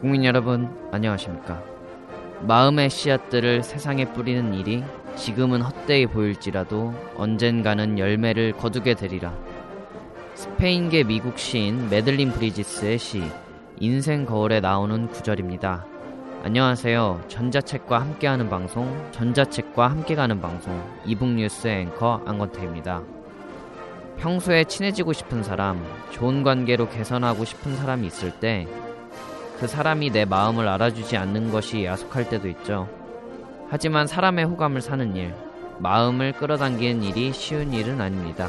국민 여러분 안녕하십니까? 마음의 씨앗들을 세상에 뿌리는 일이 지금은 헛되이 보일지라도 언젠가는 열매를 거두게 되리라. 스페인계 미국 시인 메들린 브리지스의 시 인생 거울에 나오는 구절입니다. 안녕하세요. 전자책과 함께하는 방송 전자책과 함께 가는 방송 이북뉴스 앵커 안건태입니다. 평소에 친해지고 싶은 사람, 좋은 관계로 개선하고 싶은 사람이 있을 때 그 사람이 내 마음을 알아주지 않는 것이 야속할 때도 있죠. 하지만 사람의 호감을 사는 일, 마음을 끌어당기는 일이 쉬운 일은 아닙니다.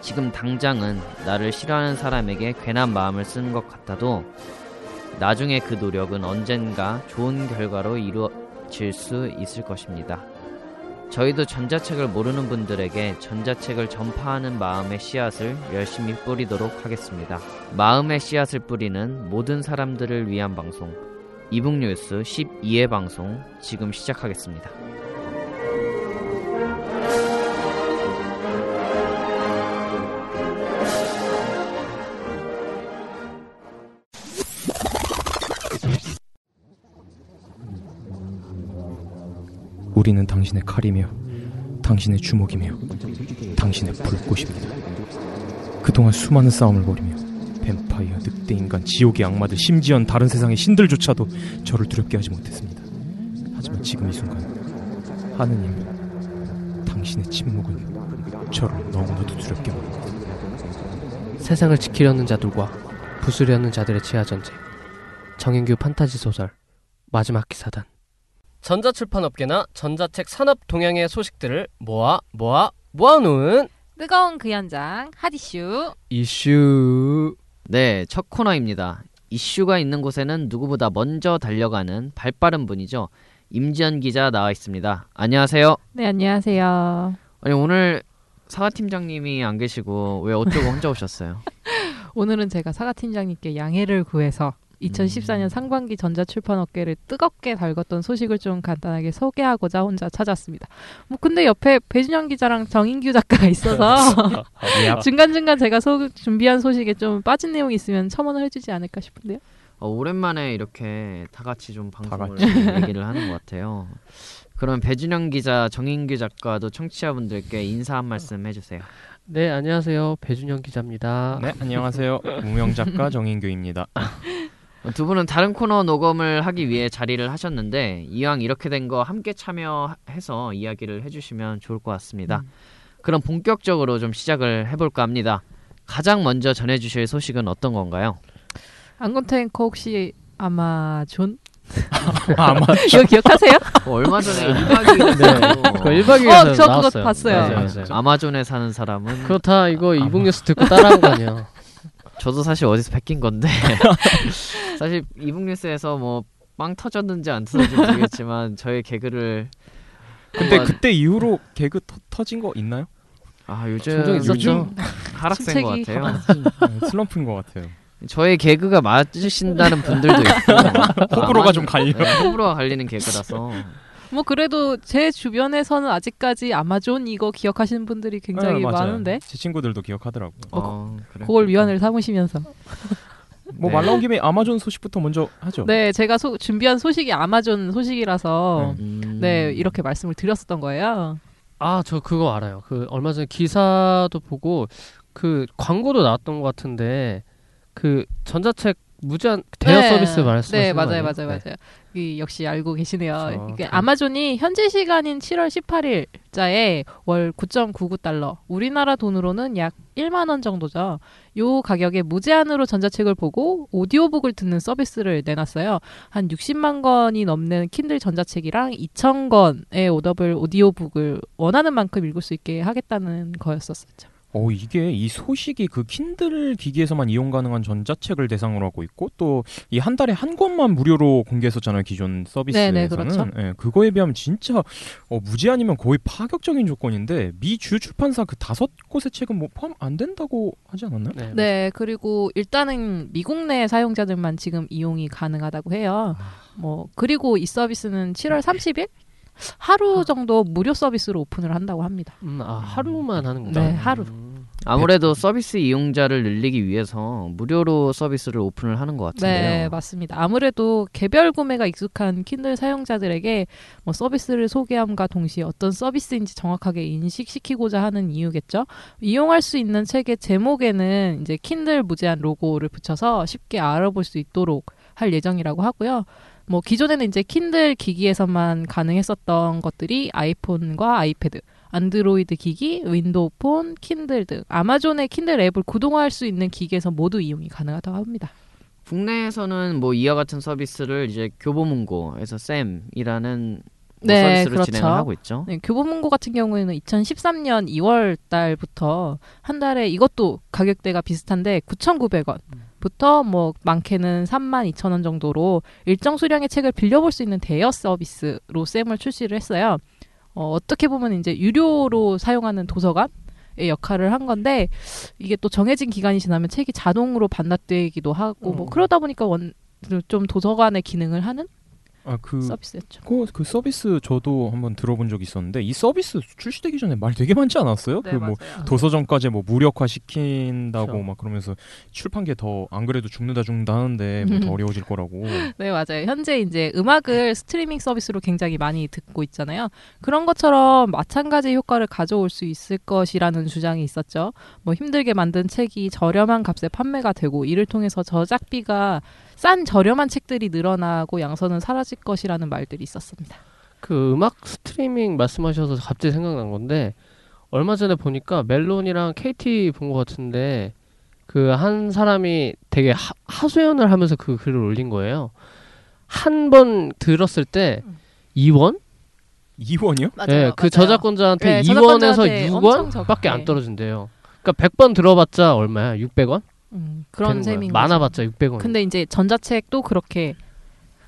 지금 당장은 나를 싫어하는 사람에게 괜한 마음을 쓰는 것 같아도 나중에 그 노력은 언젠가 좋은 결과로 이루어질 수 있을 것입니다. 저희도 전자책을 모르는 분들에게 전자책을 전파하는 마음의 씨앗을 열심히 뿌리도록 하겠습니다. 마음의 씨앗을 뿌리는 모든 사람들을 위한 방송 이북뉴스 12회 방송 지금 시작하겠습니다. 우리는 당신의 칼이며 당신의 주먹이며 당신의 불꽃입니다. 그동안 수많은 싸움을 벌이며 뱀파이어, 늑대 인간, 지옥의 악마들, 심지어 다른 세상의 신들조차도 저를 두렵게 하지 못했습니다. 하지만 지금 이 순간 하느님, 당신의 침묵은 저를 너무나도 두렵게 합니다. 세상을 지키려는 자들과 부수려는 자들의 지하 전쟁. 정인규 판타지 소설 마지막 기사단. 전자출판업계나 전자책 산업 동향의 소식들을 모아 모아 모아놓은 뜨거운 그 현장 핫이슈 이슈. 네, 첫 코너입니다. 이슈가 있는 곳에는 누구보다 먼저 달려가는 발빠른 분이죠. 임지연 기자 나와 있습니다. 안녕하세요. 네 안녕하세요 아니 오늘 사과 팀장님이 안 계시고 왜 어쩌고 혼자 오셨어요? 오늘은 제가 사과 팀장님께 양해를 구해서 2014년 상반기 전자출판 업계를 뜨겁게 달궜던 소식을 좀 간단하게 소개하고자 혼자 찾았습니다. 뭐 근데 옆에 배준영 기자랑 정인규 작가가 있어서 중간중간 제가 소, 준비한 소식에 좀 빠진 내용이 있으면 첨언을 해주지 않을까 싶은데요. 어, 오랜만에 이렇게 다 같이 좀 방송을 같이. 얘기를 하는 것 같아요. 그럼 배준영 기자, 정인규 작가도 청취자분들께 인사 한 말씀 해주세요. 네 안녕하세요 배준영 기자입니다. 네, 안녕하세요. 무명 작가 정인규입니다. 어, 두 분은 다른 코너 녹음을 하기 위해 자리를 하셨는데 이왕 이렇게 된 거 함께 참여해서 이야기를 해주시면 좋을 것 같습니다. 그럼 본격적으로 좀 시작을 해볼까 합니다. 가장 먼저 전해주실 소식은 어떤 건가요? 안건태 앵커 혹시 아마존 아마 이거 기억하세요? 어, 얼마 전에 1박 2일 네. 그 1박 2일에서 어, 저 그거 나왔어요. 봤어요. 맞아요, 맞아요. 아마존에 사는 사람은 그렇다 이거 이북뉴스 듣고 따라한 거 아니야. 저도 사실 어디서 베낀 건데 사실 이북뉴스에서 뭐 빵 터졌는지 안 터졌는지 모르겠지만 저의 개그를 근데 한번- 그때 이후로 개그 터, 터진 거 있나요? 아 요즘 있었죠. 요즘 하락세인 것 같아요. 네, 슬럼프인 것 같아요. 저의 개그가 맞으신다는 분들도 있고 호불호가 아, 좀 갈려. 네, 호불호가 갈리는 개그라서 뭐 그래도 제 주변에서는 아직까지 아마존 이거 기억하시는 분들이 굉장히 네. 많은데 제 친구들도 기억하더라고요. 어, 그래. 그걸 위안을 삼으시면서 뭐 네. 말 나온 김에 아마존 소식부터 먼저 하죠. 네 제가 소- 준비한 소식이 아마존 소식이라서 음. 네 이렇게 말씀을 드렸었던 거예요. 아 저 그거 알아요. 그 얼마 전에 기사도 보고 그 광고도 나왔던 것 같은데 그 전자책 무제한 대여 네. 서비스 말씀하시는 네거 맞아요 아니에요? 맞아요 네. 맞아요. 이 역시 알고 계시네요. 그렇죠. 이게 그- 아마존이 현재 시간인 7월 18일자에 월 9.99달러, 우리나라 돈으로는 약 1만 원 정도죠. 요 가격에 무제한으로 전자책을 보고 오디오북을 듣는 서비스를 내놨어요. 한 60만 권이 넘는 킨들 전자책이랑 2천 권의 오더블 오디오북을 원하는 만큼 읽을 수 있게 하겠다는 거였었죠. 어 이게 이 소식이 그 킨들 기기에서만 이용 가능한 전자책을 대상으로 하고 있고 또 이 한 달에 한 권만 무료로 공개했었잖아요 기존 서비스에서는 네네, 그렇죠. 예, 그거에 비하면 진짜 어, 무제 아니면 거의 파격적인 조건인데 미 주요 출판사 그 다섯 곳의 책은 뭐 포함 안 된다고 하지 않았나요? 네. 네, 그리고 일단은 미국 내 사용자들만 지금 이용이 가능하다고 해요. 뭐 그리고 이 서비스는 7월 30일 하루 정도 무료 서비스로 오픈을 한다고 합니다. 음, 아 하루만 하는 거죠? 네, 하루. 음. 아무래도 서비스 이용자를 늘리기 위해서 무료로 서비스를 오픈을 하는 것 같은데요. 네, 맞습니다. 아무래도 개별 구매가 익숙한 킨들 사용자들에게 뭐 서비스를 소개함과 동시에 어떤 서비스인지 정확하게 인식시키고자 하는 이유겠죠. 이용할 수 있는 책의 제목에는 이제 킨들 무제한 로고를 붙여서 쉽게 알아볼 수 있도록 할 예정이라고 하고요. 뭐 기존에는 이제 킨들 기기에서만 가능했었던 것들이 아이폰과 아이패드, 안드로이드 기기, 윈도우 폰, 킨들 등 아마존의 킨들 앱을 구동할 수 있는 기기에서 모두 이용이 가능하다고 합니다. 국내에서는 뭐 이와 같은 서비스를 이제 교보문고에서 쌤이라는 뭐 네, 서비스로 그렇죠. 진행을 하고 있죠. 네, 교보문고 같은 경우에는 2013년 2월 달부터 한 달에 이것도 가격대가 비슷한데 9,900원. 부터 뭐 많게는 3만 2천 원 정도로 일정 수량의 책을 빌려볼 수 있는 대여 서비스로 쌤을 출시를 했어요. 어, 어떻게 보면 이제 유료로 사용하는 도서관 의 역할을 한 건데 이게 또 정해진 기간이 지나면 책이 자동으로 반납되기도 하고 뭐 음. 그러다 보니까 원, 좀 도서관의 기능을 하는 아 그 서비스였죠. 그, 그 서비스 저도 한번 들어본 적이 있었는데 이 서비스 출시되기 전에 말 되게 많지 않았어요? 그뭐 도서점까지 뭐 무력화 시킨다고 그렇죠. 막 그러면서 출판계 더 안 그래도 죽는다 죽는다 하는데 뭐 더 어려워질 거라고. 네, 맞아요. 현재 이제 음악을 스트리밍 서비스로 굉장히 많이 듣고 있잖아요. 그런 것처럼 마찬가지 효과를 가져올 수 있을 것이라는 주장이 있었죠. 뭐 힘들게 만든 책이 저렴한 값에 판매가 되고 이를 통해서 저작비가 싼 저렴한 책들이 늘어나고 양서는 사라질 것이라는 말들이 있었습니다. 그 음악 스트리밍 말씀하셔서 갑자기 생각난 건데 얼마 전에 보니까 멜론이랑 KT 본 것 같은데 그 한 사람이 되게 하, 하소연을 하면서 그 글을 올린 거예요. 한 번 들었을 때 음. 2원? 이원이요? 예, 그 저작권자한테 네, 2원에서 저작권자한테 엄청 6원밖에 적- 안 네. 떨어진대요. 그러니까 100번 들어봤자 얼마야? 600원? 음, 그런 셈인 거죠. 많아봤자 600원. 근데 이제 전자책도 그렇게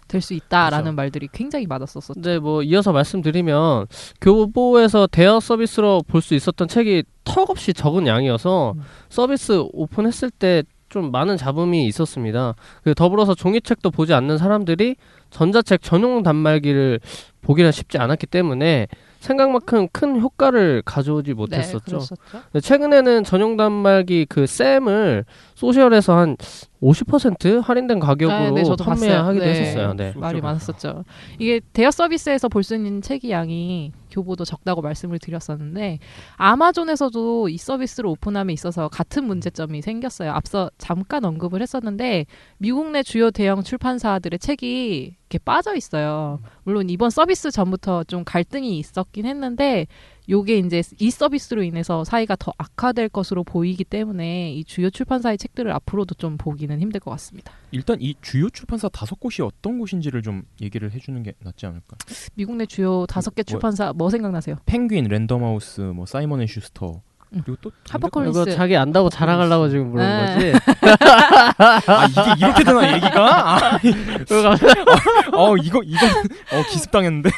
될 수 있다라는 그렇죠. 말들이 굉장히 많았었었죠. 근데 뭐 이어서 말씀드리면 교보에서 대여 서비스로 볼 수 있었던 책이 턱없이 적은 양이어서 음. 서비스 오픈했을 때 좀 많은 잡음이 있었습니다. 그 더불어서 종이책도 보지 않는 사람들이 전자책 전용 단말기를 보기는 쉽지 않았기 때문에 생각만큼 큰 효과를 가져오지 못했었죠. 네, 그랬었죠. 근데 최근에는 전용 단말기 그 쌤을 소셜에서 한 50% 할인된 가격으로 아, 네, 판매하기도. 네. 했었어요. 네. 말이 많았었죠. 이게 대여 서비스에서 볼 수 있는 책의 양이 교보도 적다고 말씀을 드렸었는데 아마존에서도 이 서비스를 오픈함에 있어서 같은 문제점이 생겼어요. 앞서 잠깐 언급을 했었는데 미국 내 주요 대형 출판사들의 책이 이렇게 빠져 있어요. 물론 이번 서비스 전부터 좀 갈등이 있었긴 했는데 요게 이제 이 서비스로 인해서 사이가 더 악화될 것으로 보이기 때문에 이 주요 출판사의 책들을 앞으로도 좀 보기는 힘들 것 같습니다. 일단 이 주요 출판사 다섯 곳이 어떤 곳인지를 좀 얘기를 해주는 게 낫지 않을까? 미국 내 주요 다섯 개 뭐- 출판사 뭐 생각나세요? 펭귄, 랜덤하우스, 뭐 사이먼 앤 슈스터 음. 그리고 또 하퍼콜린스. 이거 자기 안다고 자랑하려고 지금 물은 네. 거지. 아 이게 이렇게 되나 얘기가? 아, 어 이거 이거 어 기습당했는데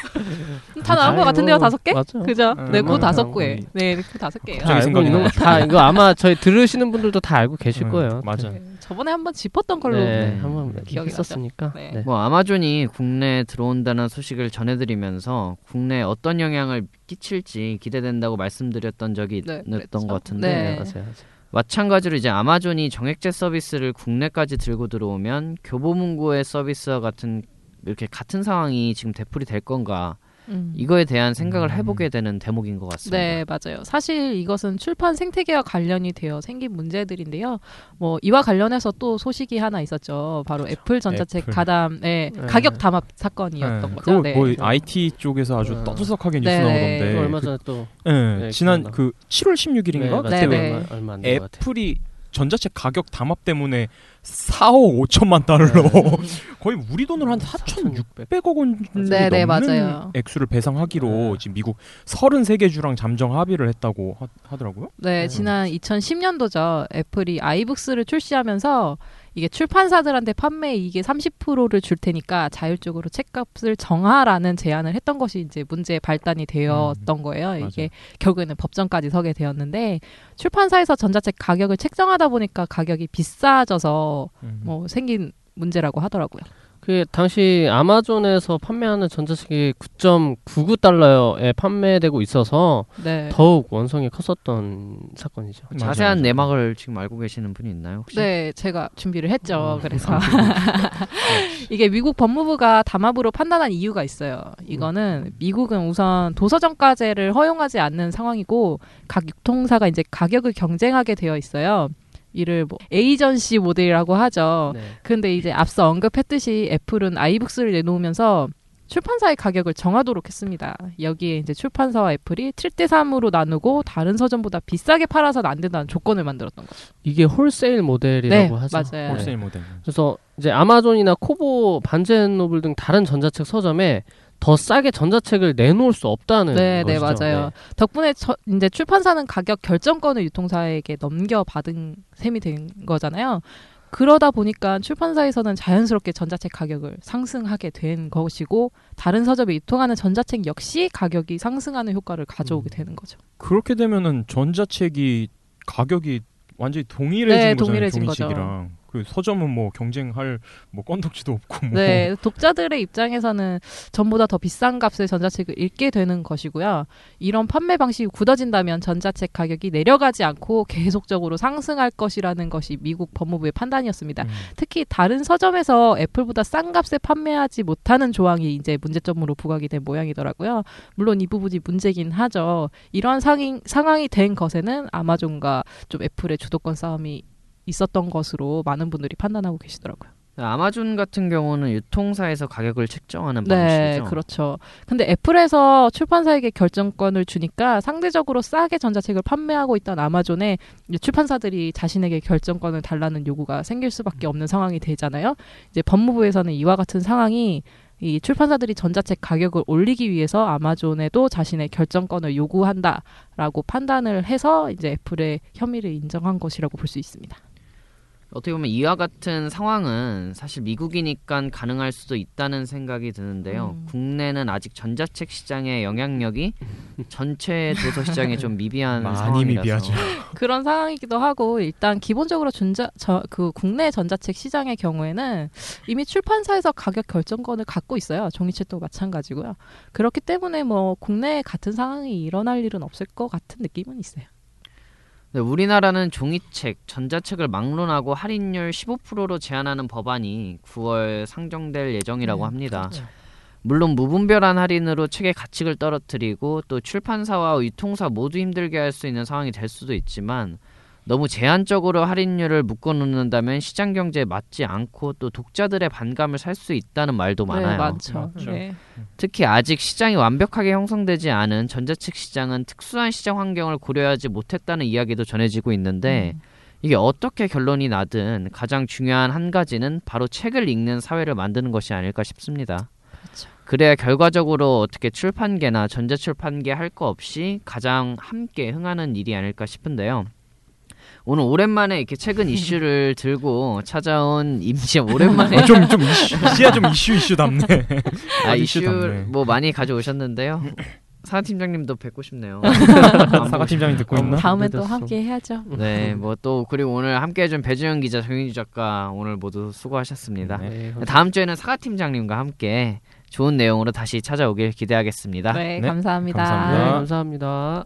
다 나온 것 아이고, 같은데요, 다섯 개? 맞죠. 그죠? 음, 네, 그 맞아요. 다섯 개. 음. 네, 그 다섯 개예요. 갑자기 알고 생각이 있는 거 나가지고. 다 이거 아마 저희 들으시는 분들도 다 알고 계실 음, 거예요. 맞아. 네, 저번에 한번 짚었던 걸로. 네, 네. 한번 기억이 했었으니까. 네. 네. 뭐 아마존이 국내에 들어온다는 소식을 전해드리면서 국내에 어떤 영향을 끼칠지 기대된다고 말씀드렸던 적이 네, 있던. 것 같은데 네. 맞아요. 맞아요. 마찬가지로 이제 아마존이 정액제 서비스를 국내까지 들고 들어오면 교보문고의 서비스와 같은 이렇게 같은 상황이 지금 되풀이 될 건가 음. 이거에 대한 생각을 음. 해보게 되는 대목인 것 같습니다. 네, 맞아요. 사실 이것은 출판 생태계와 관련이 되어 생긴 문제들인데요. 뭐 이와 관련해서 또 소식이 하나 있었죠. 바로 애플 전자책 애플. 가담의 네. 가격 담합 사건이었던 네, 거죠. 네. 뭐 IT 쪽에서 아주 네. 떠들썩하게 뉴스 네. 나오던데 그 얼마 그- 전에 또 네, 네, 지난. 그 7월 16일인가 네, 그때 네, 왜 네. 얼마, 얼마 안된것 같아요. 애플이 전자책 가격 담합 때문에 4억 5천만 달러 네. 거의 우리 돈으로 한 4,600억 원 정도 네, 네, 넘는 맞아요. 액수를 배상하기로 네. 지금 미국 33개 주랑 잠정 합의를 했다고 하, 더라고요 네, 음. 지난 2010년도죠. 애플이 아이북스를 출시하면서 이게 출판사들한테 판매 이익의 30%를 줄 테니까 자율적으로 책값을 정하라는 제안을 했던 것이 이제 문제의 발단이 되었던 거예요. 이게 결국에는 법정까지 서게 되었는데 출판사에서 전자책 가격을 책정하다 보니까 가격이 비싸져서 음. 뭐 생긴 문제라고 하더라고요. 그 당시 아마존에서 판매하는 전자책이 9.99달러에 판매되고 있어서 네. 더욱 원성이 컸었던 사건이죠. 맞아요, 자세한 맞아요. 내막을 지금 알고 계시는 분이 있나요? 혹시? 네, 제가 준비를 했죠. 음. 그래서 이게 미국 법무부가 담합으로 판단한 이유가 있어요. 이거는 미국은 우선 도서정가제를 허용하지 않는 상황이고 각 유통사가 이제 가격을 경쟁하게 되어 있어요. 이를 뭐 에이전시 모델이라고 하죠. 네. 근데 이제 앞서 언급했듯이 애플은 아이북스를 내놓으면서 출판사의 가격을 정하도록 했습니다. 여기에 이제 출판사와 애플이 7대 3으로 나누고 다른 서점보다 비싸게 팔아서는 안 된다는 조건을 만들었던 거죠. 이게 홀세일 모델이라고 네, 하죠. 맞아요. 홀세일 모델. 그래서 이제 아마존이나 코보, 반젠노블 등 다른 전자책 서점에 더 싸게 전자책을 내놓을 수 없다는 네, 네, 것이죠. 맞아요. 덕분에 저, 이제 출판사는 가격 결정권을 유통사에게 넘겨받은 셈이 된 거잖아요. 그러다 보니까 출판사에서는 자연스럽게 전자책 가격을 상승하게 된 것이고 다른 서점에 유통하는 전자책 역시 가격이 상승하는 효과를 가져오게 음. 되는 거죠. 그렇게 되면은 전자책이 가격이 완전히 동일해진 네, 거잖아요. 동일해진 종이책이랑. 그 서점은 뭐 경쟁할 뭐 건덕지도 없고 뭐. 네, 독자들의 입장에서는 전보다 더 비싼 값의 전자책을 읽게 되는 것이고요. 이런 판매 방식이 굳어진다면 전자책 가격이 내려가지 않고 계속적으로 상승할 것이라는 것이 미국 법무부의 판단이었습니다. 음. 특히 다른 서점에서 애플보다 싼 값에 판매하지 못하는 조항이 이제 문제점으로 부각이 된 모양이더라고요. 물론 이 부분이 문제긴 하죠. 이런 상황, 상황이 된 것에는 아마존과 좀 애플의 주도권 싸움이 있었던 것으로 많은 분들이 판단하고 계시더라고요. 아마존 같은 경우는 유통사에서 가격을 책정하는 네, 방식이죠. 그렇죠. 근데 애플에서 출판사에게 결정권을 주니까 상대적으로 싸게 전자책을 판매하고 있던 아마존에 출판사들이 자신에게 결정권을 달라는 요구가 생길 수밖에 없는 상황이 되잖아요. 이제 법무부에서는 이와 같은 상황이 이 출판사들이 전자책 가격을 올리기 위해서 아마존에도 자신의 결정권을 요구한다라고 판단을 해서 이제 애플의 혐의를 인정한 것이라고 볼 수 있습니다. 어떻게 보면 이와 같은 상황은 사실 미국이니까 가능할 수도 있다는 생각이 드는데요. 음. 국내는 아직 전자책 시장의 영향력이 전체 도서 시장에 좀 미비한 많이 상황이라서 미비하죠. 그런 상황이기도 하고 일단 기본적으로 전자 저, 그 국내 전자책 시장의 경우에는 이미 출판사에서 가격 결정권을 갖고 있어요. 종이책도 마찬가지고요. 그렇기 때문에 뭐 국내에 같은 상황이 일어날 일은 없을 것 같은 느낌은 있어요. 네, 우리나라는 종이책, 전자책을 막론하고 할인율 15%로 제한하는 법안이 9월 상정될 예정이라고 네, 합니다. 그렇죠. 물론 무분별한 할인으로 책의 가치를 떨어뜨리고 또 출판사와 유통사 모두 힘들게 할 수 있는 상황이 될 수도 있지만 너무 제한적으로 할인율을 묶어놓는다면 시장 경제에 맞지 않고 또 독자들의 반감을 살 수 있다는 말도 많아요. 네, 많죠. 맞죠. 네. 특히 아직 시장이 완벽하게 형성되지 않은 전자책 시장은 특수한 시장 환경을 고려하지 못했다는 이야기도 전해지고 있는데 음. 이게 어떻게 결론이 나든 가장 중요한 한 가지는 바로 책을 읽는 사회를 만드는 것이 아닐까 싶습니다. 그렇죠. 그래야 결과적으로 어떻게 출판계나 전자출판계 할 거 없이 가장 함께 흥하는 일이 아닐까 싶은데요. 오늘 오랜만에 이렇게 최근 이슈를 들고 찾아온 임지영 오랜만에 어, 좀, 좀 이슈, 이제야 좀 이슈 이슈답네. 아, 이슈 이슈. 뭐 많이 가져오셨는데요. 사과 팀장님도 뵙고 싶네요. 사과 팀장이 듣고 있나? 다음에 또. 함께 해야죠. 네, 뭐 또 그리고 오늘 함께 해준 배주영 기자, 정윤주 작가 오늘 모두 수고하셨습니다. 네. 네, 다음 주에는 사과 팀장님과 함께 좋은 내용으로 다시 찾아오길 기대하겠습니다. 네, 네, 감사합니다. 감사합니다. 네, 감사합니다.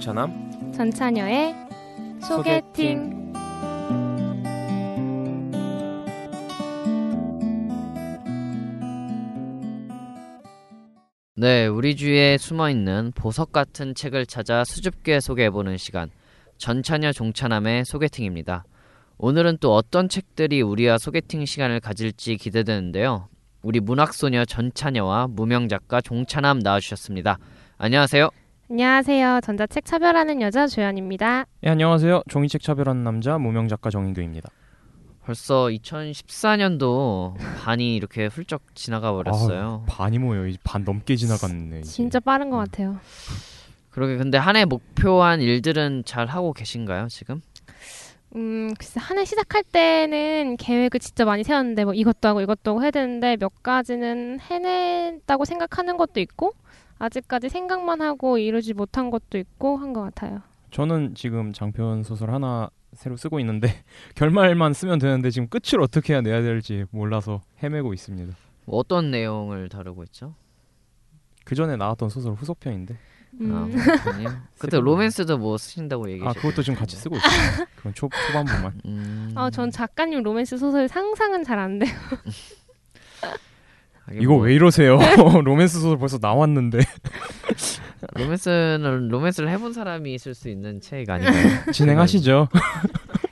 종찬함 전차녀의 소개팅. 네, 우리 주위에 숨어 있는 보석 같은 책을 찾아 수줍게 소개해 보는 시간. 전차녀 종차남의 소개팅입니다. 오늘은 또 어떤 책들이 우리와 소개팅 시간을 가질지 기대되는데요. 우리 문학소녀 전차녀와 무명 작가 종차남 나와주셨습니다. 안녕하세요. 안녕하세요. 전자책 차별하는 여자 조연입니다. 예, 안녕하세요. 종이책 차별하는 남자 무명 작가 정인규입니다. 벌써 2014년도 반이 이렇게 훌쩍 지나가 버렸어요. 아유, 반이 뭐예요? 반 넘게 지나갔네. 이제. 진짜 빠른 것 같아요. 그러게 근데 한 해 목표한 일들은 잘 하고 계신가요 지금? 음, 글쎄 한 해 시작할 때는 계획을 진짜 많이 세웠는데 뭐 이것도 하고 이것도 하고 해야 되는데 몇 가지는 해냈다고 생각하는 것도 있고 아직까지 생각만 하고 이루지 못한 것도 있고 한 것 같아요. 저는 지금 장편 소설 하나 새로 쓰고 있는데 결말만 쓰면 되는데 지금 끝을 어떻게 해야 내야 될지 몰라서 헤매고 있습니다. 뭐 어떤 내용을 다루고 있죠? 그 전에 나왔던 소설 후속편인데 아, 음. 그렇군요. 그때 로맨스도 뭐 쓰신다고 얘기해 아 그것도 지금 같이 쓰고 있어요. 그건 초 초반부만. 음, 아, 전 작가님 로맨스 소설 상상은 잘 안 돼요. 이거 뭐 왜 이러세요? 로맨스 소설 벌써 나왔는데 로맨스는 로맨스를 해본 사람이 있을 수 있는 책 아닌가요? 진행하시죠.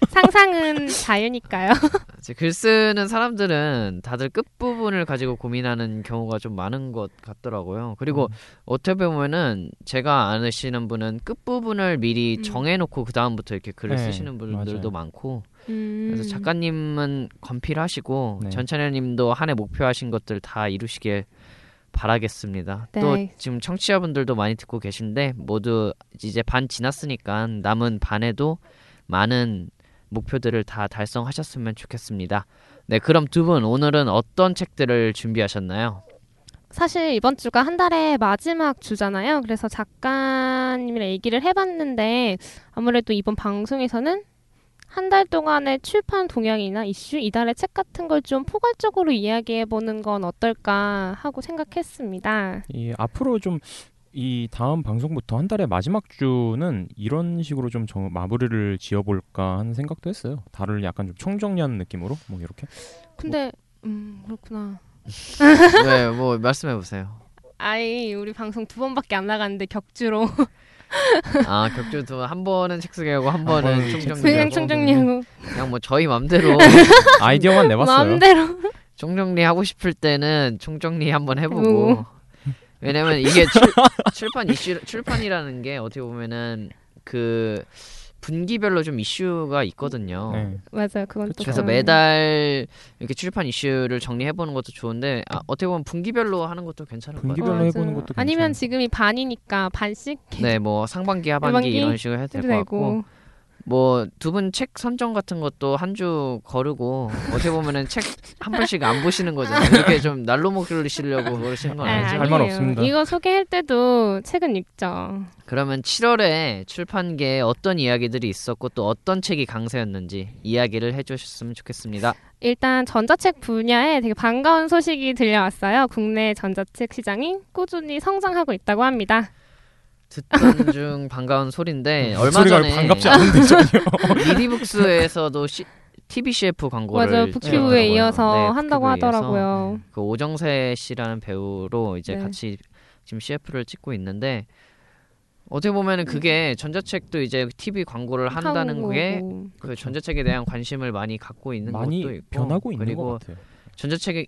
상상은 자유니까요. 이제 글 쓰는 사람들은 다들 끝 부분을 가지고 고민하는 경우가 좀 많은 것 같더라고요. 그리고 음. 어떻게 보면은 제가 아시는 분은 끝 부분을 미리 음. 정해놓고 그 다음부터 이렇게 글을 네, 쓰시는 분들도 맞아요. 많고 음. 그래서 작가님은 건필하시고 네. 전찬현님도 한 해 목표하신 것들 다 이루시길 바라겠습니다. 네. 또 지금 청취자분들도 많이 듣고 계신데 모두 이제 반 지났으니까 남은 반에도 많은 목표들을 다 달성하셨으면 좋겠습니다. 네, 그럼 두 분 오늘은 어떤 책들을 준비하셨나요? 사실 이번 주가 한 달의 마지막 주잖아요. 그래서 작가님이랑 얘기를 해봤는데 아무래도 이번 방송에서는 한 달 동안의 출판 동향이나 이슈, 이달의 책 같은 걸 좀 포괄적으로 이야기해 보는 건 어떨까 하고 생각했습니다. 이 앞으로 좀이 다음 방송부터 한 달의 마지막 주는 이런 식으로 좀 정- 마무리를 지어볼까 하는 생각도 했어요. 달을 약간 좀 총정리하는 느낌으로 뭐 이렇게. 근데 음 그렇구나. 네, 뭐 말씀해 보세요. 아이 우리 방송 두 번밖에 안 나갔는데 격주로 아, 격주도 한 번은 책 소개하고 한 번은 총정리. 그냥. 총정리하고 그냥 뭐 저희 맘대로 아이디어만 내봤어요. 마음대로 총정리 하고 싶을 때는 총정리 한번 해보고 오. 왜냐면 이게 출, 출판 이슈 출판이라는 게 어떻게 보면은 그 분기별로 좀 이슈가 있거든요. 네. 맞아요. 그건 또 그래서 매달 이렇게 출판 이슈를 정리해 보는 것도 좋은데 아, 어떻게 보면 분기별로 하는 것도 괜찮을 것 분기별로 같아요. 해보는 맞아요. 것도 아니면 괜찮아요. 지금이 반이니까 반씩 네, 뭐 상반기 하반기 하반기 이런 식으로 해도 될 것 같고 되고 뭐 두 분 책 선정 같은 것도 한 주 거르고 어떻게 보면은 책 한 번씩 안 보시는 거잖아요. 이렇게 좀 날로 먹으시려고 그러시는 건 아, 아니죠? 할말 아니에요. 없습니다. 이거 소개할 때도 책은 읽죠. 그러면 7월에 출판계에 어떤 이야기들이 있었고 또 어떤 책이 강세였는지 이야기를 해주셨으면 좋겠습니다. 일단 전자책 분야에 되게 반가운 소식이 들려왔어요. 국내 전자책 시장이 꾸준히 성장하고 있다고 합니다. 듣던 중 반가운 소리인데 얼마 소리가 전에 반갑지 않은데 전혀. 미디북스에서도 시, TV CF 광고를 맞아요. 찍었더라고요. 북큐브에 이어서 네, 한다고. 하더라고요. 그 오정세 씨라는 배우로 이제 네. 같이 지금 CF를 찍고 있는데 어떻게 보면은 그게 전자책도 이제 TV 광고를 한다는 하고 게 뭐고. 그 전자책에 대한 관심을 많이 갖고 있는 많이 것도 있고 변하고 있는 그리고 것 같아요. 전자책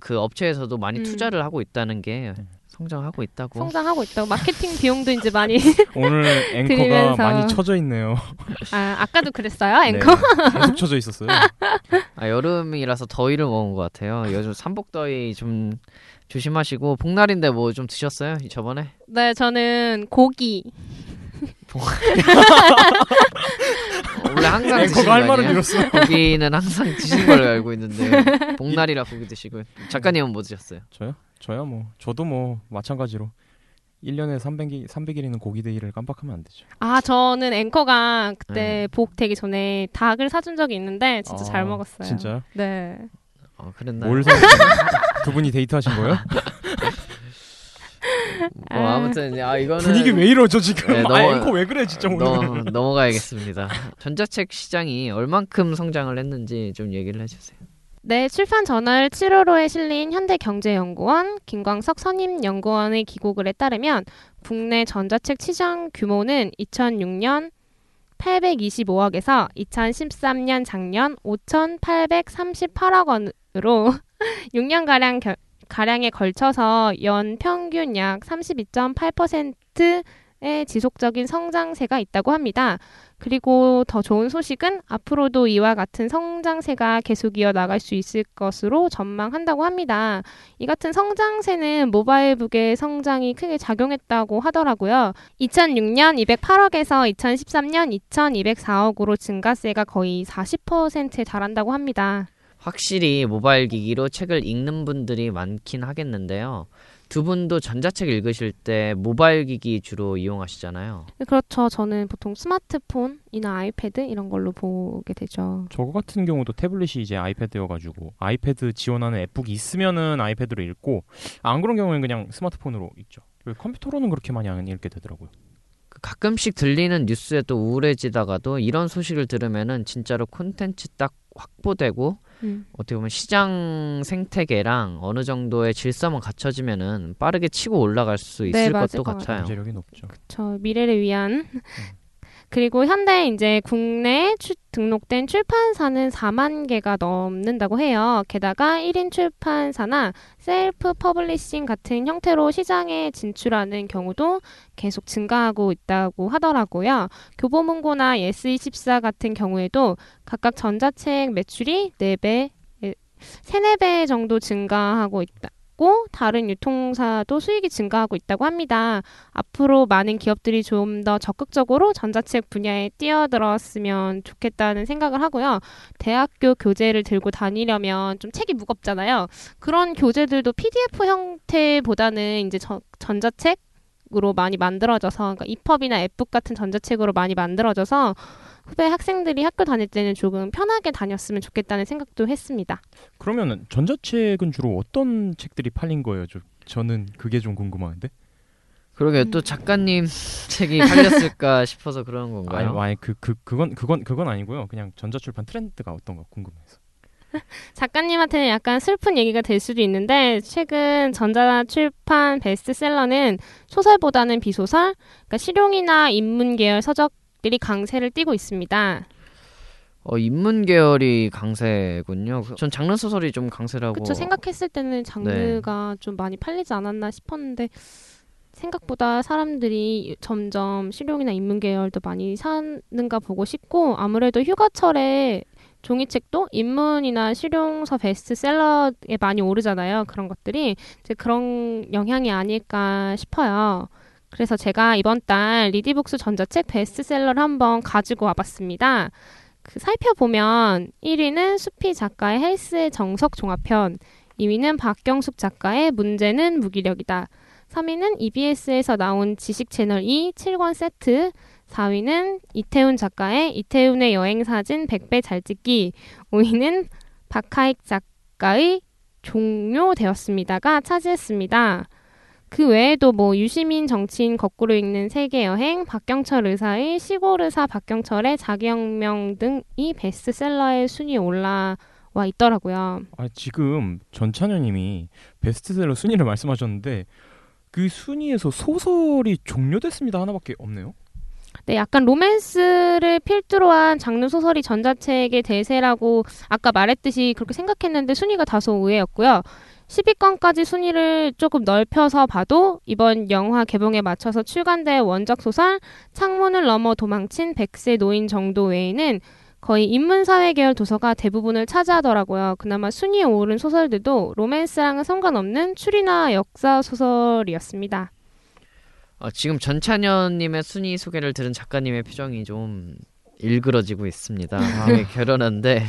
그 업체에서도 많이 음. 투자를 하고 있다는 게 네. 성장하고 있다고. 성장하고 있다고 마케팅 비용도 이제 많이 오늘 앵커가 들으면서. 많이 쳐져 있네요. 아 아까도 그랬어요 앵커 네, 계속 쳐져 있었어요. 아, 여름이라서 더위를 먹은 것 같아요. 요즘 삼복더위 좀 조심하시고 복날인데 뭐 좀 드셨어요? 이 저번에? 네 저는 고기 어, 원래 항상 드시는 거 말을 아니에요? 잃었어. 고기는 항상 드시는 걸로 알고 있는데 복날이라 고기 드시고 작가님은 뭐 드셨어요? 저요? 저요 뭐 저도 뭐 마찬가지로 1년에 300일 300일이는 고기 데이를 깜빡하면 안 되죠. 아 저는 앵커가 그때 네. 복 되기 전에 닭을 사준 적이 있는데 진짜 아, 잘 먹었어요 진짜요? 네 어, 그랬나요? 뭘 사? 두 분이 데이트하신 거예요? 뭐 아무튼 아 이거는 분위기 왜 이러죠 지금? 네, 아 넘어- 앵커 왜 그래 진짜 오늘? 넘, 넘어가야겠습니다. 전자책 시장이 얼만큼 성장을 했는지 좀 얘기를 해주세요. 네, 출판 저널 7월호에 실린 현대경제연구원 김광석 선임 연구원의 기고글에 따르면 국내 전자책 시장 규모는 2006년 825억에서 2013년 작년 5,838억 원으로 6년가량 겨, 가량에 걸쳐서 연 평균 약 32.8%의 지속적인 성장세가 있다고 합니다. 그리고 더 좋은 소식은 앞으로도 이와 같은 성장세가 계속 이어나갈 수 있을 것으로 전망한다고 합니다. 이 같은 성장세는 모바일북의 성장이 크게 작용했다고 하더라고요. 2006년 208억에서 2013년 2204억으로 증가세가 거의 40%에 달한다고 합니다. 확실히 모바일 기기로 책을 읽는 분들이 많긴 하겠는데요. 두 분도 전자책 읽으실 때 모바일 기기 주로 이용하시잖아요. 그렇죠. 저는 보통 스마트폰이나 아이패드 이런 걸로 보게 되죠. 저거 같은 경우도 태블릿이 이제 아이패드여가지고 아이패드 지원하는 앱북이 있으면은 아이패드로 읽고 안 그런 경우에는 그냥 스마트폰으로 읽죠. 왜 컴퓨터로는 그렇게 많이 안 읽게 되더라고요. 그 가끔씩 들리는 뉴스에 또 우울해지다가도 이런 소식을 들으면은 진짜로 콘텐츠 딱 확보되고 음. 어떻게 보면 시장 생태계랑 어느 정도의 질서만 갖춰지면은 빠르게 치고 올라갈 수 있을 네, 것도 것 같아요. 잠재력이 높죠. 저 미래를 위한 그리고 현대 이제 국내 출- 등록된 출판사는 4만 개가 넘는다고 해요. 게다가 1인 출판사나 self publishing 같은 형태로 시장에 진출하는 경우도 계속 증가하고 있다고 하더라고요. 교보문고나 예스24 같은 경우에도 각각 전자책 매출이 4배, 3, 4배 정도 증가하고 있다 고 다른 유통사도 수익이 증가하고 있다고 합니다. 앞으로 많은 기업들이 좀 더 적극적으로 전자책 분야에 뛰어들었으면 좋겠다는 생각을 하고요. 대학교 교재를 들고 다니려면 좀 책이 무겁잖아요. 그런 교재들도 PDF 형태보다는 이제 저- 전자책 으로 많이 만들어져서 그러니까 이펍이나 앱북 같은 전자책으로 많이 만들어져서 후배 학생들이 학교 다닐 때는 조금 편하게 다녔으면 좋겠다는 생각도 했습니다. 그러면은 전자책은 주로 어떤 책들이 팔린 거예요? 저, 저는 그게 좀 궁금한데. 그러게 또 작가님 책이 팔렸을까 싶어서 그런 아니, 건가요? 아니 그, 그 그건 그건 그건 아니고요. 그냥 전자출판 트렌드가 어떤가 궁금해서. 작가님한테는 약간 슬픈 얘기가 될 수도 있는데 최근 전자출판 베스트셀러는 소설보다는 비소설, 그러니까 실용이나 인문 계열 서적 들이 강세를 띠고 있습니다. 어, 인문 계열이 강세군요. 전 장르 소설이 좀 강세라고. 그쵸 생각했을 때는 장르가 좀 많이 팔리지 않았나 싶었는데 생각보다 사람들이 점점 실용이나 인문 계열도 많이 사는가 보고 싶고 아무래도 휴가철에 종이책도 인문이나 실용서 베스트셀러에 많이 오르잖아요. 그런 것들이 이제 그런 영향이 아닐까 싶어요. 그래서 제가 이번 달 리디북스 전자책 베스트셀러를 한번 가지고 와봤습니다. 그 살펴보면 1위는 수피 작가의 헬스의 정석 종합편, 2위는 박경숙 작가의 문제는 무기력이다. 3위는 EBS에서 나온 지식 채널 2 7권 세트, 4위는 이태훈 작가의 이태훈의 여행 사진 100배 잘 찍기, 5위는 박하익 작가의 종료되었습니다가 차지했습니다. 그 외에도 뭐 유시민 정치인 거꾸로 읽는 세계 여행, 박경철 의사의 시골 의사 박경철의 자기혁명 등이 베스트셀러의 순위에 올라 와 있더라고요. 아 지금 전찬현님이 베스트셀러 순위를 말씀하셨는데 그 순위에서 소설이 종료됐습니다 하나밖에 없네요. 네, 약간 로맨스를 필두로 한 장르 소설이 전자책의 대세라고 아까 말했듯이 그렇게 생각했는데 순위가 다소 의외였고요. 10위권까지 순위를 조금 넓혀서 봐도 이번 영화 개봉에 맞춰서 출간될 원작 소설 창문을 넘어 도망친 백세 노인 정도 외에는 거의 인문사회 계열 도서가 대부분을 차지하더라고요. 그나마 순위에 오른 소설들도 로맨스랑은 상관없는 추리나 역사 소설이었습니다. 어, 지금 전찬현님의 순위 소개를 들은 작가님의 표정이 좀 일그러지고 있습니다. 되게 결연한데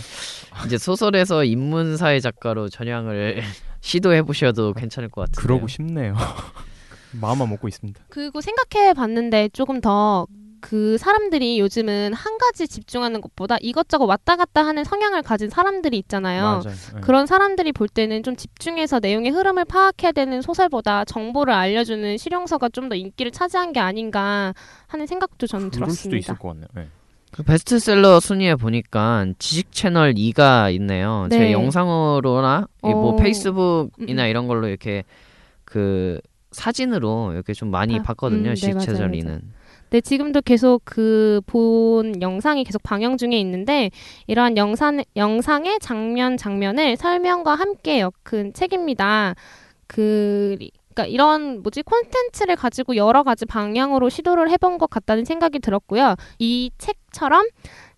이제 소설에서 인문사회 작가로 전향을 시도해 보셔도 괜찮을 것 같아요. 그러고 싶네요. 마음만 먹고 있습니다. 그리고 생각해 봤는데 조금 더 그 사람들이 요즘은 한 가지 집중하는 것보다 이것저것 왔다 갔다 하는 성향을 가진 사람들이 있잖아요. 맞아요. 네. 그런 사람들이 볼 때는 좀 집중해서 내용의 흐름을 파악해야 되는 소설보다 정보를 알려주는 실용서가 좀 더 인기를 차지한 게 아닌가 하는 생각도 저는 그럴 수도 있을 들었습니다. 것 같네요. 네. 그 베스트셀러 순위에 보니까 지식 채널 2가 있네요. 제 네. 영상으로나 이뭐 어. 페이스북이나 음, 음. 이런 걸로 이렇게 그 사진으로 이렇게 좀 많이 아, 봤거든요. 음, 네, 지식 채널 맞아요. 2는. 네, 지금도 계속 그 본 영상이 계속 방영 중에 있는데 이러한 영상 영상의 장면 장면을 설명과 함께 엮은 책입니다. 그 그러니까 이런 뭐지 콘텐츠를 가지고 여러 가지 방향으로 시도를 해본 것 같다는 생각이 들었고요. 이 책처럼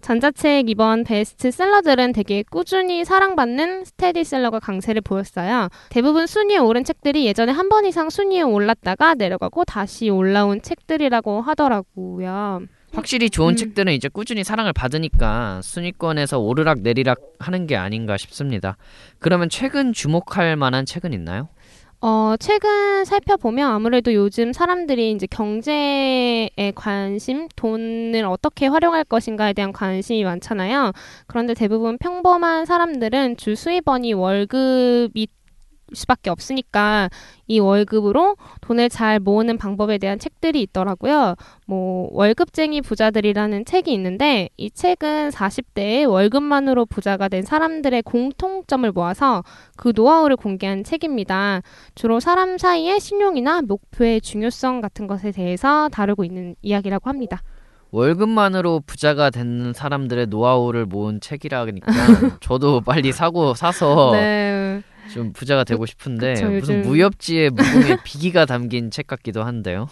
전자책 이번 베스트셀러들은 되게 꾸준히 사랑받는 스테디셀러가 강세를 보였어요. 대부분 순위에 오른 책들이 예전에 한 번 이상 순위에 올랐다가 내려가고 다시 올라온 책들이라고 하더라고요. 확실히 좋은 음. 책들은 이제 꾸준히 사랑을 받으니까 순위권에서 오르락 내리락 하는 게 아닌가 싶습니다. 그러면 최근 주목할 만한 책은 있나요? 어, 최근 살펴보면 아무래도 요즘 사람들이 이제 경제에 관심, 돈을 어떻게 활용할 것인가에 대한 관심이 많잖아요. 그런데 대부분 평범한 사람들은 주 수입원이 월급이 수밖에 없으니까 이 월급으로 돈을 잘 모으는 방법에 대한 책들이 있더라고요. 뭐 월급쟁이 부자들이라는 책이 있는데 이 책은 40대에 월급만으로 부자가 된 사람들의 공통점을 모아서 그 노하우를 공개한 책입니다. 주로 사람 사이의 신용이나 목표의 중요성 같은 것에 대해서 다루고 있는 이야기라고 합니다. 월급만으로 부자가 되는 사람들의 노하우를 모은 책이라 니까 저도 빨리 사고 사서 네. 좀 부자가 되고 싶은데 그쵸, 무슨 무협지의 무공의 비기가 담긴 책 같기도 한데요.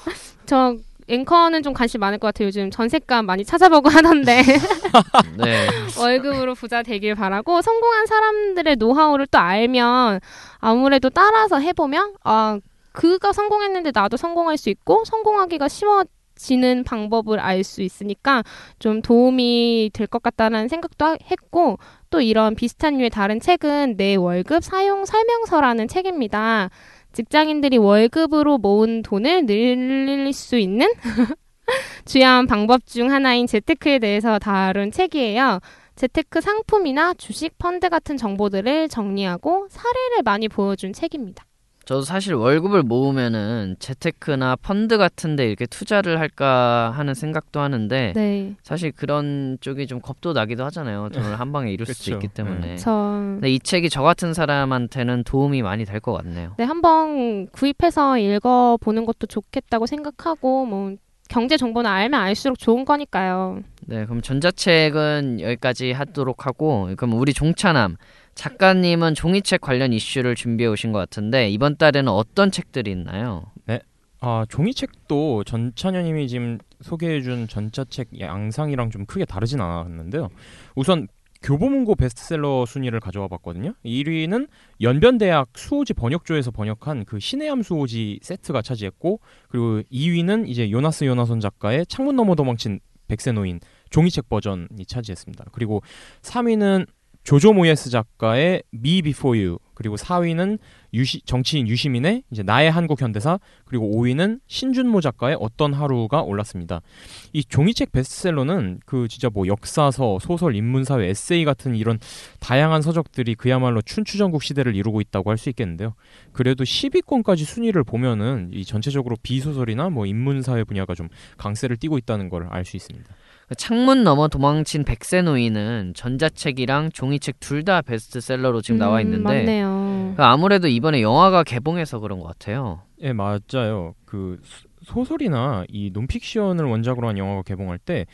저 앵커는 좀 관심 많을 것 같아요. 요즘 전세값 많이 찾아보고 하던데 네. 월급으로 부자 되길 바라고 성공한 사람들의 노하우를 또 알면 아무래도 따라서 해보면 아 그가 성공했는데 나도 성공할 수 있고 성공하기가 쉬워 지는 방법을 알 수 있으니까 좀 도움이 될 것 같다는 생각도 하- 했고 또 이런 비슷한 류의 다른 책은 내 월급 사용 설명서라는 책입니다. 직장인들이 월급으로 모은 돈을 늘릴 수 있는 주요한 방법 중 하나인 재테크에 대해서 다룬 책이에요. 재테크 상품이나 주식, 펀드 같은 정보들을 정리하고 사례를 많이 보여준 책입니다. 저도 사실 월급을 모으면은 재테크나 펀드 같은데 이렇게 투자를 할까 하는 생각도 하는데 네. 사실 그런 쪽이 좀 겁도 나기도 하잖아요. 돈을 한 방에 이룰 수도. 있기 때문에. 저 근데 이 책이 저 같은 사람한테는 도움이 많이 될 것 같네요. 네, 한번 구입해서 읽어 보는 것도 좋겠다고 생각하고 뭐 경제 정보는 알면 알수록 좋은 거니까요. 네, 그럼 전자책은 여기까지 하도록 하고 그럼 우리 종차남 작가님은 종이책 관련 이슈를 준비해 오신 것 같은데 이번 달에는 어떤 책들이 있나요? 아 종이책도 전찬현님이 지금 소개해준 전자책 양상이랑 좀 크게 다르진 않았는데요. 우선 교보문고 베스트셀러 순위를 가져와 봤거든요. 1위는 연변대학 수호지 번역조에서 번역한 그 신의함 수호지 세트가 차지했고 그리고 2위는 이제 요나스 요나선 작가의 창문 너머 도망친 백세노인 종이책 버전이 차지했습니다. 그리고 3위는 조조 모예스 작가의 Me Before You 그리고 4위는 유시, 정치인 유시민의 이제 나의 한국 현대사 그리고 5위는 신준모 작가의 어떤 하루가 올랐습니다. 이 종이책 베스트셀러는 그 진짜 뭐 역사서, 소설, 인문사회, 에세이 같은 이런 다양한 서적들이 그야말로 춘추전국 시대를 이루고 있다고 할 수 있겠는데요. 그래도 10위권까지 순위를 보면은 이 전체적으로 비소설이나 뭐 인문사회 분야가 좀 강세를 띠고 있다는 걸 알 수 있습니다. 그 창문 너머 도망친 백세 노인은 전자책이랑 종이책 둘 다 베스트셀러로 지금 나와 음, 있는데 맞네요. 그 아무래도 이번에 영화가 개봉해서 그런 것 같아요. 예, 맞아요. 그 소- 소설이나 이 논픽션을 원작으로 한 영화가 개봉할 때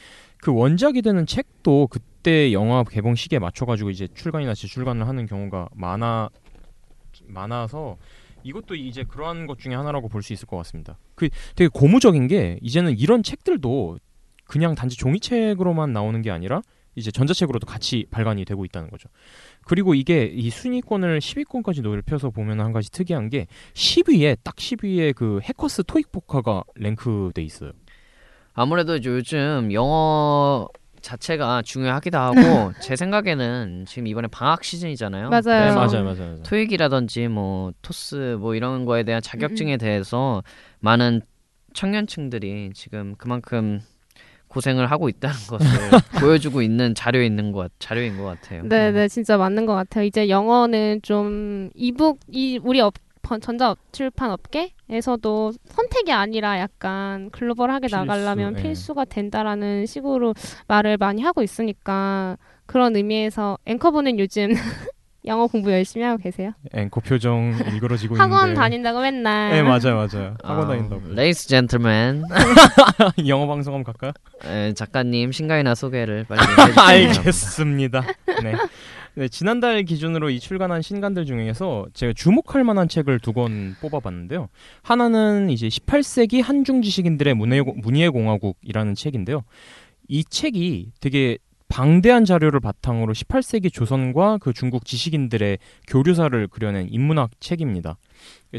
그 원작이 되는 책도 그때 영화 개봉 시기에 맞춰가지고 이제 출간이나 재출간을 하는 경우가 많아 많아서 이것도 이제 그러한 것 중에 하나라고 볼 수 있을 것 같습니다. 그 되게 고무적인 게 이제는 이런 책들도 그냥 단지 종이책으로만 나오는 게 아니라 이제 전자책으로도 같이 발간이 되고 있다는 거죠. 그리고 이게 이 순위권을 10위권까지 넓혀서 보면 한 가지 특이한 게 10위에 딱 10위에 그 해커스 토익 복화가 랭크돼 있어요. 아무래도 이제 요즘 영어 자체가 중요하기도 하고 제 생각에는 지금 이번에 방학 시즌이잖아요. 맞아요. 네, 맞아요, 맞아요, 맞아요. 토익이라든지 뭐 토스 뭐 이런 거에 대한 자격증에 음, 대해서 많은 청년층들이 지금 그만큼 고생을 하고 있다는 것을 보여주고 있는 자료 있는 것 자료인 것 같아요. 네, 네, 진짜 맞는 것 같아요. 이제 영어는 좀 e-book 이 우리 업 번- 전자 출판 업계에서도 선택이 아니라 약간 글로벌하게 필수, 나가려면 예. 필수가 된다라는 식으로 말을 많이 하고 있으니까 그런 의미에서 앵커분은 요즘 영어 공부 열심히 하고 계세요? 앵커 표정 일그러지고 학원 있는데. 다닌다고 맨날. 네 맞아요 맞아요. 학원 아, 다닌다고. Ladies gentleman 영어 방송 한번 갈까요? 에, 작가님 신간이나 소개를 빨리 해주세요. 알겠습니다. 네. 네, 지난달 기준으로 이 출간한 신간들 중에서 제가 주목할 만한 책을 두 권 뽑아봤는데요. 하나는 이제 18세기 한중 지식인들의 문예, 문예 공화국이라는 책인데요. 이 책이 되게 방대한 자료를 바탕으로 18세기 조선과 그 중국 지식인들의 교류사를 그려낸 인문학 책입니다.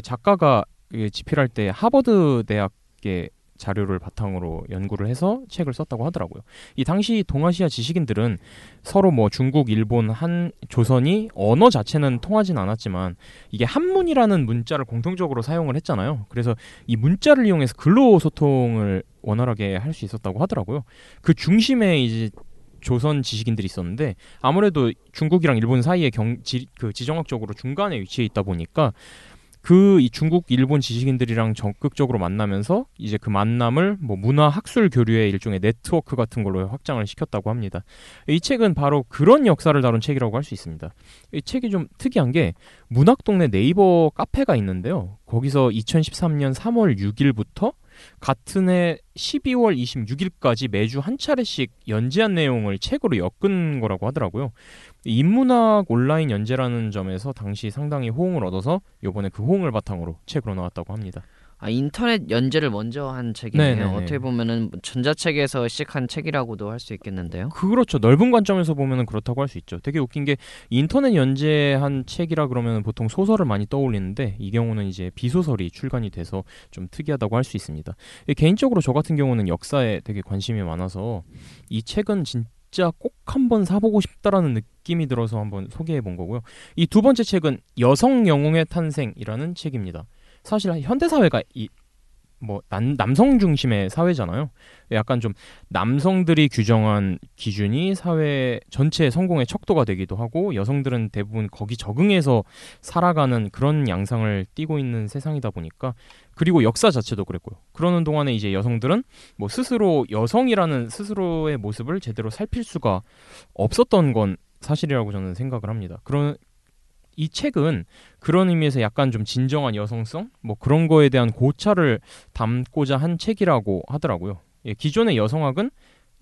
작가가 이게 집필할 때 하버드 대학의 자료를 바탕으로 연구를 해서 책을 썼다고 하더라고요. 이 당시 동아시아 지식인들은 서로 뭐 중국, 일본, 한 조선이 언어 자체는 통하진 않았지만 이게 한문이라는 문자를 공통적으로 사용을 했잖아요. 그래서 이 문자를 이용해서 글로 소통을 원활하게 할 수 있었다고 하더라고요. 그 중심에 이제 조선 지식인들이 있었는데 아무래도 중국이랑 일본 사이에 경, 지, 그 지정학적으로 중간에 위치해 있다 보니까 그 이 중국, 일본 지식인들이랑 적극적으로 만나면서 이제 그 만남을 뭐 문화 학술 교류의 일종의 네트워크 같은 걸로 확장을 시켰다고 합니다. 이 책은 바로 그런 역사를 다룬 책이라고 할 수 있습니다. 이 책이 좀 특이한 게 문학동네 네이버 카페가 있는데요. 거기서 2013년 3월 6일부터 같은 해 12월 26일까지 매주 한 차례씩 연재한 내용을 책으로 엮은 거라고 하더라고요. 인문학 온라인 연재라는 점에서 당시 상당히 호응을 얻어서 요번에 그 호응을 바탕으로 책으로 나왔다고 합니다. 아, 인터넷 연재를 먼저 한 책이네요. 네네네. 어떻게 보면은 전자책에서 시작한 책이라고도 할 수 있겠는데요. 그렇죠. 넓은 관점에서 보면은 그렇다고 할 수 있죠. 되게 웃긴 게 인터넷 연재한 책이라 그러면 보통 소설을 많이 떠올리는데 이 경우는 이제 비소설이 출간이 돼서 좀 특이하다고 할 수 있습니다. 이 개인적으로 저 같은 경우는 역사에 되게 관심이 많아서 이 책은 진짜 꼭 한번 사보고 싶다라는 느낌이 들어서 한번 소개해 본 거고요. 이 두 번째 책은 여성 영웅의 탄생이라는 책입니다. 사실 현대 사회가 이 뭐 남성 중심의 사회잖아요. 약간 좀 남성들이 규정한 기준이 사회 전체의 성공의 척도가 되기도 하고 여성들은 대부분 거기 적응해서 살아가는 그런 양상을 띠고 있는 세상이다 보니까 그리고 역사 자체도 그랬고요. 그러는 동안에 이제 여성들은 뭐 스스로 여성이라는 스스로의 모습을 제대로 살필 수가 없었던 건 사실이라고 저는 생각을 합니다. 그런 이 책은 그런 의미에서 약간 좀 진정한 여성성 뭐 그런 거에 대한 고찰을 담고자 한 책이라고 하더라고요. 예, 기존의 여성학은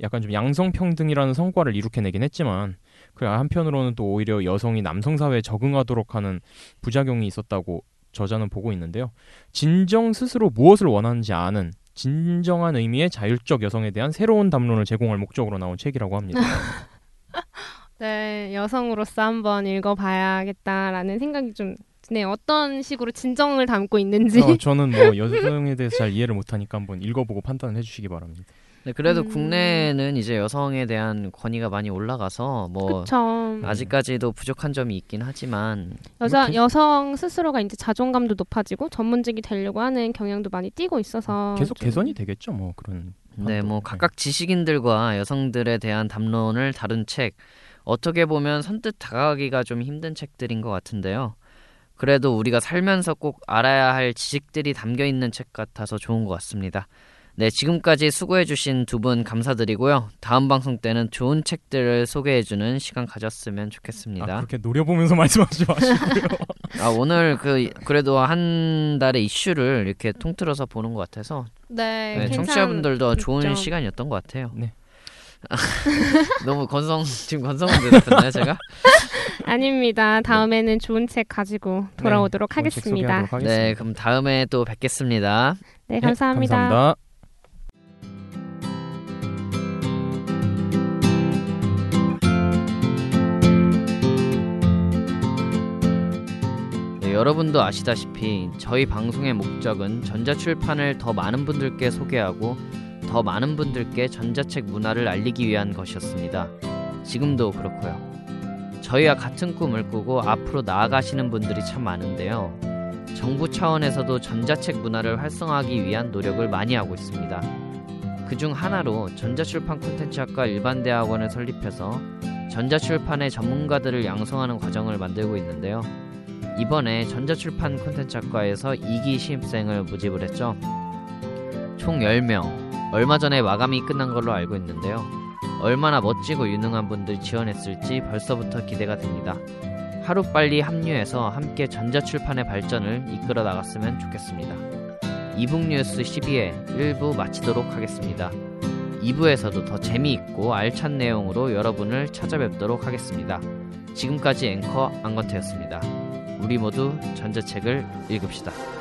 약간 좀 양성평등이라는 성과를 이룩해내긴 했지만 그 한편으로는 또 오히려 여성이 남성 사회에 적응하도록 하는 부작용이 있었다고 저자는 보고 있는데요. 진정 스스로 무엇을 원하는지 아는 진정한 의미의 자율적 여성에 대한 새로운 담론을 제공할 목적으로 나온 책이라고 합니다. 네, 여성으로서 한번 읽어봐야겠다라는 생각이 좀 드네요. 어떤 식으로 진정을 담고 있는지. 어, 저는 뭐 여성에 대해서 잘 이해를 못하니까 한번 읽어보고 판단을 해주시기 바랍니다. 네, 그래도 음. 국내에는 이제 여성에 대한 권위가 많이 올라가서 뭐 그쵸. 아직까지도 부족한 점이 있긴 하지만 여자 뭐 개- 여성 스스로가 이제 자존감도 높아지고 전문직이 되려고 하는 경향도 많이 띄고 있어서 계속 좀- 개선이 되겠죠, 뭐 그런. 네, 뭐 네. 각각 지식인들과 여성들에 대한 담론을 다룬 책 어떻게 보면 선뜻 다가가기가 좀 힘든 책들인 것 같은데요. 그래도 우리가 살면서 꼭 알아야 할 지식들이 담겨 있는 책 같아서 좋은 것 같습니다. 네, 지금까지 수고해주신 두 분 감사드리고요. 다음 방송 때는 좋은 책들을 소개해주는 시간 가졌으면 아, 좋겠습니다. 그렇게 노려보면서 말씀하지 마시고요. 아, 오늘 그 그래도 한 달의 이슈를 이렇게 통틀어서 보는 것 같아서 네, 네, 괜찮- 청취자분들도 좋은 좀- 시간이었던 것 같아요. 네. 너무 건성 지금 건성은 대답했나요 제가? 아닙니다. 다음에는 좋은 책 가지고 돌아오도록 좋은 책 하겠습니다. 하겠습니다. 네, 그럼 다음에 또 뵙겠습니다. 네, 네, 감사합니다. 감사합니다. 네, 여러분도 아시다시피 저희 방송의 목적은 전자출판을 더 많은 분들께 소개하고 더 많은 분들께 전자책 문화를 알리기 위한 것이었습니다. 지금도 그렇고요. 저희와 같은 꿈을 꾸고 앞으로 나아가시는 분들이 참 많은데요. 정부 차원에서도 전자책 문화를 활성화하기 위한 노력을 많이 하고 있습니다. 그 중 하나로 전자출판 콘텐츠학과 일반대학원을 설립해서 전자출판의 전문가들을 양성하는 과정을 만들고 있는데요. 이번에 전자출판 콘텐츠학과에서 2기 신입생을 모집을 했죠. 총 10명. 얼마 전에 마감이 끝난 걸로 알고 있는데요. 얼마나 멋지고 유능한 분들 지원했을지 벌써부터 기대가 됩니다. 하루빨리 합류해서 함께 전자출판의 발전을 이끌어 나갔으면 좋겠습니다. 이북뉴스 12회 1부 마치도록 하겠습니다. 2부에서도 더 재미있고 알찬 내용으로 여러분을 찾아뵙도록 하겠습니다. 지금까지 앵커 안건태였습니다. 우리 모두 전자책을 읽읍시다.